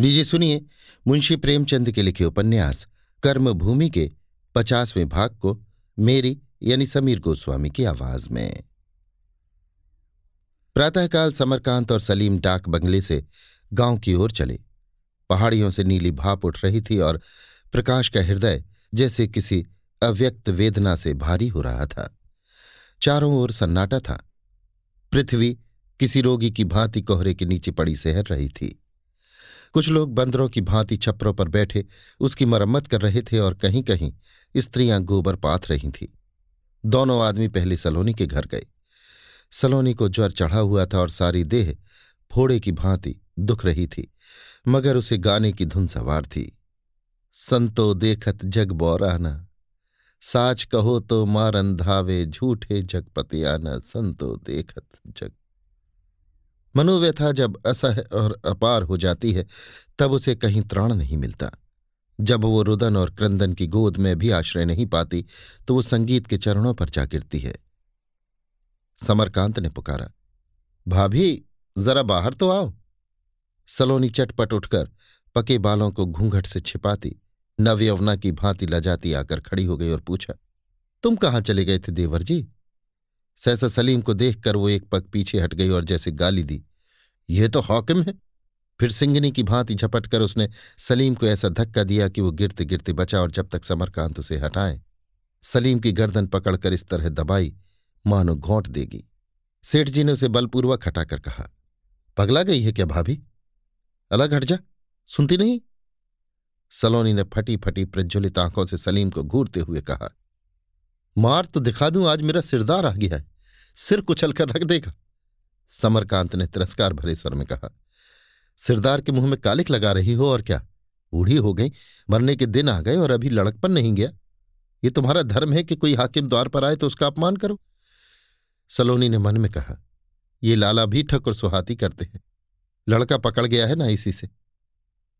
लीजिए सुनिए मुंशी प्रेमचंद के लिखे उपन्यास, कर्मभूमि के पचासवें भाग को मेरी यानी समीर गोस्वामी की आवाज़ में। प्रातःकाल समरकांत और सलीम डाक बंगले से गाँव की ओर चले। पहाड़ियों से नीली भाप उठ रही थी और प्रकाश का हृदय जैसे किसी अव्यक्त वेदना से भारी हो रहा था। चारों ओर सन्नाटा था। पृथ्वी किसी रोगी की भांति कोहरे के नीचे पड़ी सहर रही थी। कुछ लोग बंदरों की भांति छप्परों पर बैठे उसकी मरम्मत कर रहे थे और कहीं कहीं स्त्रियाँ गोबर पाथ रही थीं। दोनों आदमी पहले सलोनी के घर गए। सलोनी को ज्वर चढ़ा हुआ था और सारी देह फोड़े की भांति दुख रही थी, मगर उसे गाने की धुन सवार थी। संतो देखत जग बौराना, साच कहो तो मारन धावे झूठे जगपतियाना, संतो देखत जग मनोव्यथा जब असह और अपार हो जाती है, तब उसे कहीं त्राण नहीं मिलता। जब वो रुदन और क्रंदन की गोद में भी आश्रय नहीं पाती तो वो संगीत के चरणों पर जा गिरती है। समरकांत ने पुकारा, भाभी, जरा बाहर तो आओ। सलोनी चटपट उठकर पके बालों को घूंघट से छिपाती, नवयवना की भांति लजाती आकर खड़ी हो गई और पूछा, तुम कहाँ चले गए थे देवर जी? सहसा सलीम को देखकर वो एक पग पीछे हट गई और जैसे गाली दी ये तो हॉकिम है। फिर सिंगनी की भांति झपट कर उसने सलीम को ऐसा धक्का दिया कि वो गिरते गिरते बचा और जब तक समरकांत उसे हटाए, सलीम की गर्दन पकड़कर इस तरह दबाई, मानो घोंट देगी। सेठ जी ने उसे बलपूर्वक हटाकर कहा, पगला गई है क्या भाभी? अलग हट जा, सुनती नहीं? सलोनी ने फटी फटी प्रज्वलित आँखों से सलीम को घूरते हुए कहा, मार तो दिखा दूँ, आज मेरा सिरदार आ गया है। सिर कुचल कर रख देगा। समरकांत ने तिरस्कार भरे स्वर में कहा, सिरदार के मुँह में कालिक लगा रही हो और क्या? बूढ़ी हो गई, मरने के दिन आ गए और अभी लड़कपन नहीं गया। ये तुम्हारा धर्म है कि कोई हाकिम द्वार पर आए तो उसका अपमान करो। सलोनी ने मन में कहा, ये लाला भी ठक और सुहाती करते हैं। लड़का पकड़ गया है ना इसी से।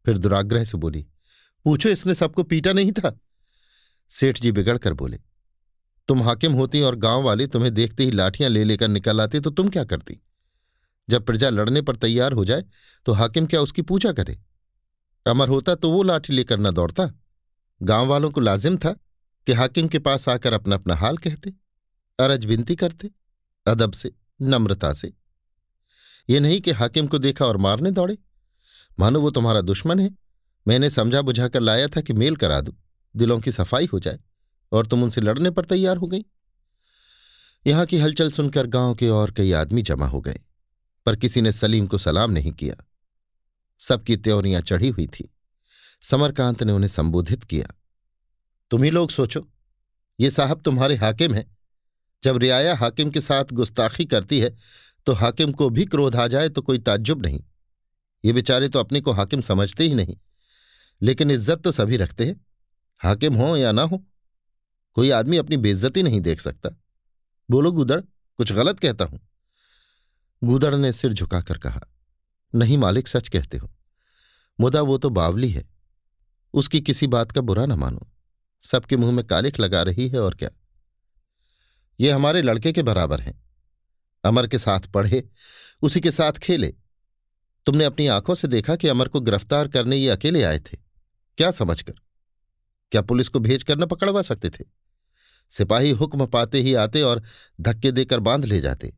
फिर दुराग्रह से बोली, पूछो इसने सबको पीटा नहीं था? सेठ जी बिगड़ कर बोले तुम हाकिम होती और गाँव वाले तुम्हें देखते ही लाठियाँ ले लेकर निकल आते तो तुम क्या करती? जब प्रजा लड़ने पर तैयार हो जाए तो हाकिम क्या उसकी पूजा करे? अमर होता तो वो लाठी लेकर न दौड़ता। गाँव वालों को लाजिम था कि हाकिम के पास आकर अपना अपना हाल कहते, अरज विनती करते, अदब से, नम्रता से। ये नहीं कि हाकिम को देखा और मारने दौड़े। मानो वो तुम्हारा दुश्मन है। मैंने समझा बुझाकर लाया था कि मेल करा दू। दिलों की सफ़ाई हो जाए। और तुम उनसे लड़ने पर तैयार हो गई। यहाँ की हलचल सुनकर गाँव के और कई आदमी जमा हो गए, पर किसी ने सलीम को सलाम नहीं किया। सबकी त्योरियाँ चढ़ी हुई थी। समरकांत ने उन्हें संबोधित किया, तुम ही लोग सोचो, ये साहब तुम्हारे हाकिम हैं। जब रियाया हाकिम के साथ गुस्ताखी करती है तो हाकिम को भी क्रोध आ जाए तो कोई ताज्जुब नहीं। ये बेचारे तो अपने को हाकिम समझते ही नहीं, लेकिन इज़्ज़त तो सभी रखते हैं। हाकिम हो या ना हो कोई आदमी अपनी बेइज्जती नहीं देख सकता। बोलो, गुदड़, कुछ गलत कहता हूँ। गुदड़ ने सिर झुकाकर कहा, नहीं मालिक, सच कहते हो। मुदा वो तो बावली है। उसकी किसी बात का बुरा ना मानो। सबके मुँह में कालिख लगा रही है और क्या? ये हमारे लड़के के बराबर हैं। अमर के साथ पढ़े, उसी के साथ खेले। तुमने अपनी आँखों से देखा कि अमर को गिरफ़्तार करने ये अकेले आए थे। क्या समझकर? क्या पुलिस को भेजकर न पकड़वा सकते थे? सिपाही हुक्म पाते ही आते और धक्के देकर बाँध ले जाते।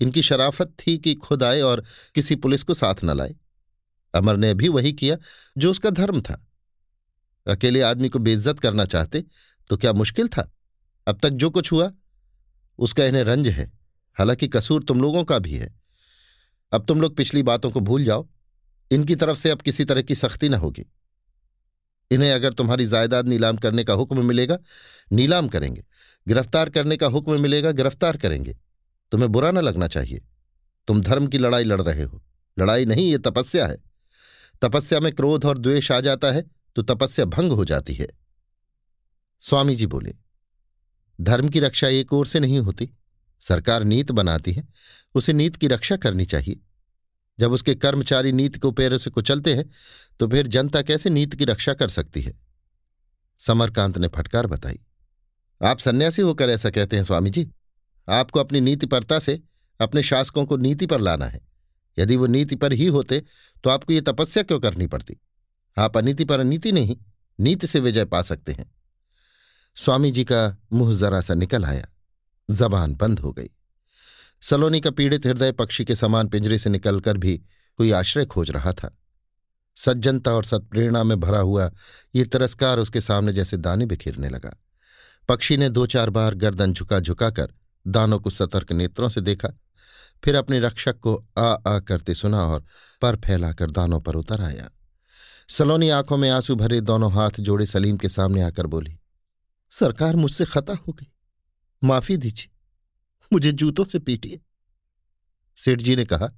इनकी शराफत थी कि खुद आए और किसी पुलिस को साथ न लाए। अमर ने भी वही किया जो उसका धर्म था। अकेले आदमी को बेइज्जत करना चाहते तो क्या मुश्किल था? अब तक जो कुछ हुआ, उसका इन्हें रंज है। हालाँकि कसूर तुम लोगों का भी है। अब तुम लोग पिछली बातों को भूल जाओ। इनकी तरफ़ से अब किसी तरह की सख्ती न होगी। इन्हें अगर तुम्हारी जायदाद नीलाम करने का हुक्म मिलेगा, नीलाम करेंगे। गिरफ़्तार करने का हुक्म मिलेगा, गिरफ़्तार करेंगे। तुम्हें बुरा न लगना चाहिए। तुम धर्म की लड़ाई लड़ रहे हो। लड़ाई नहीं, ये तपस्या है। तपस्या में क्रोध और द्वेष आ जाता है तो तपस्या भंग हो जाती है। स्वामी जी बोले, धर्म की रक्षा एक ओर से नहीं होती। सरकार नीत बनाती है। उसे नीत की रक्षा करनी चाहिए। जब उसके कर्मचारी नीति को पैरों से कुचलते हैं तो फिर जनता कैसे नीति की रक्षा कर सकती है? समरकांत ने फटकार बताई। आप सन्यासी होकर ऐसा कहते हैं, स्वामी जी। आपको अपनी नीति परता से अपने शासकों को नीति पर लाना है। यदि वो नीति पर ही होते तो आपको ये तपस्या क्यों करनी पड़ती? आप अनीति पर अनीति नहीं, नीति से विजय पा सकते हैं। स्वामी जी का मुँह जरा सा निकल आया। जबान बंद हो गई। सलोनी का पीड़ित हृदय पक्षी के समान पिंजरे से निकलकर भी कोई आश्रय खोज रहा था। सज्जनता और सत्प्रेरणा में भरा हुआ ये तिरस्कार उसके सामने जैसे दाने बिखेरने लगा। पक्षी ने दो चार बार गर्दन झुका झुकाकर दानों को सतर्क नेत्रों से देखा, फिर अपने रक्षक को आ आ करते सुना और पर फैलाकर दानों पर उतर आया। सलोनी आँखों में आँसू भरे दोनों हाथ जोड़े सलीम के सामने आकर बोली, सरकार मुझसे खता हो गई। माफ़ी दीजिए। मुझे जूतों से पीटिए। सेठ जी ने कहा,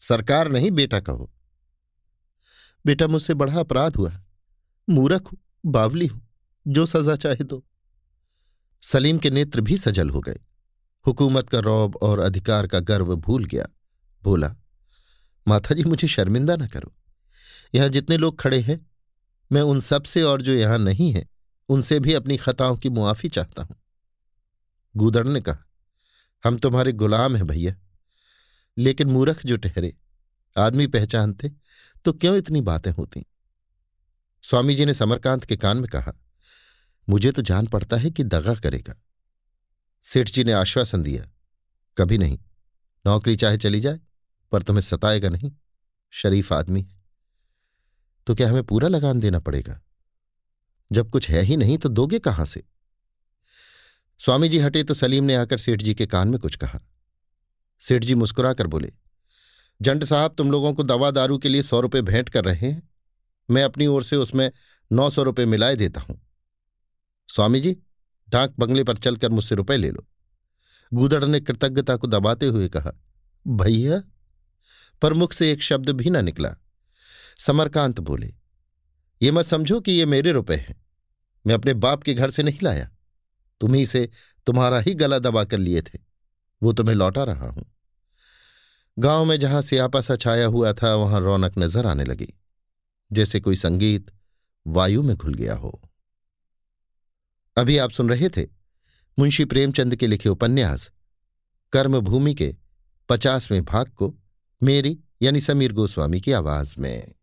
सरकार नहीं बेटा कहो। बेटा मुझसे बड़ा अपराध हुआ मूरख हूँ, बावली हूँ, जो सजा चाहे दो। सलीम के नेत्र भी सजल हो गए। हुकूमत का रौब और अधिकार का गर्व भूल गया। बोला माता जी मुझे शर्मिंदा न करो। यहाँ जितने लोग खड़े हैं, मैं उन सबसे और जो यहाँ नहीं है, उनसे भी अपनी खताओं की मुआफी चाहता हूँ। गूदड़ ने कहा हम तुम्हारे गुलाम हैं भैया। लेकिन मूर्ख जो ठहरे, आदमी पहचानते तो क्यों इतनी बातें होती? स्वामी जी ने समरकांत के कान में कहा, मुझे तो जान पड़ता है कि दगा करेगा। सेठ जी ने आश्वासन दिया, कभी नहीं, नौकरी चाहे चली जाए, पर तुम्हें सताएगा नहीं, शरीफ आदमी है। तो क्या हमें पूरा लगान देना पड़ेगा? जब कुछ है ही नहीं तो दोगे कहाँ से? स्वामी जी हटे तो सलीम ने आकर सेठ जी के कान में कुछ कहा। सेठ जी मुस्कुराकर बोले, जंट साहब, तुम लोगों को दवा दारू के लिए सौ रुपये भेंट कर रहे हैं। मैं अपनी ओर से उसमें नौ सौ रुपये मिलाए देता हूँ। स्वामी जी, डाक बंगले पर चलकर मुझसे रुपए ले लो। गूदड़ ने कृतज्ञता को दबाते हुए कहा, भैया? पर मुख से एक शब्द भी न निकला। समरकांत बोले, ये मत समझो कि ये मेरे रुपए हैं। मैं अपने बाप के घर से नहीं लाया। तुम्ही से तुम्हारा ही गला दबा कर लिए थे। वो तुम्हें लौटा रहा हूँ। गाँव में जहाँ सियापा सा छाया हुआ था, वहाँ रौनक नज़र आने लगी। जैसे कोई संगीत वायु में घुल गया हो। अभी आप सुन रहे थे मुंशी प्रेमचंद के लिखे उपन्यास, कर्मभूमि के पचासवें भाग को मेरी यानी समीर गोस्वामी की आवाज़ में।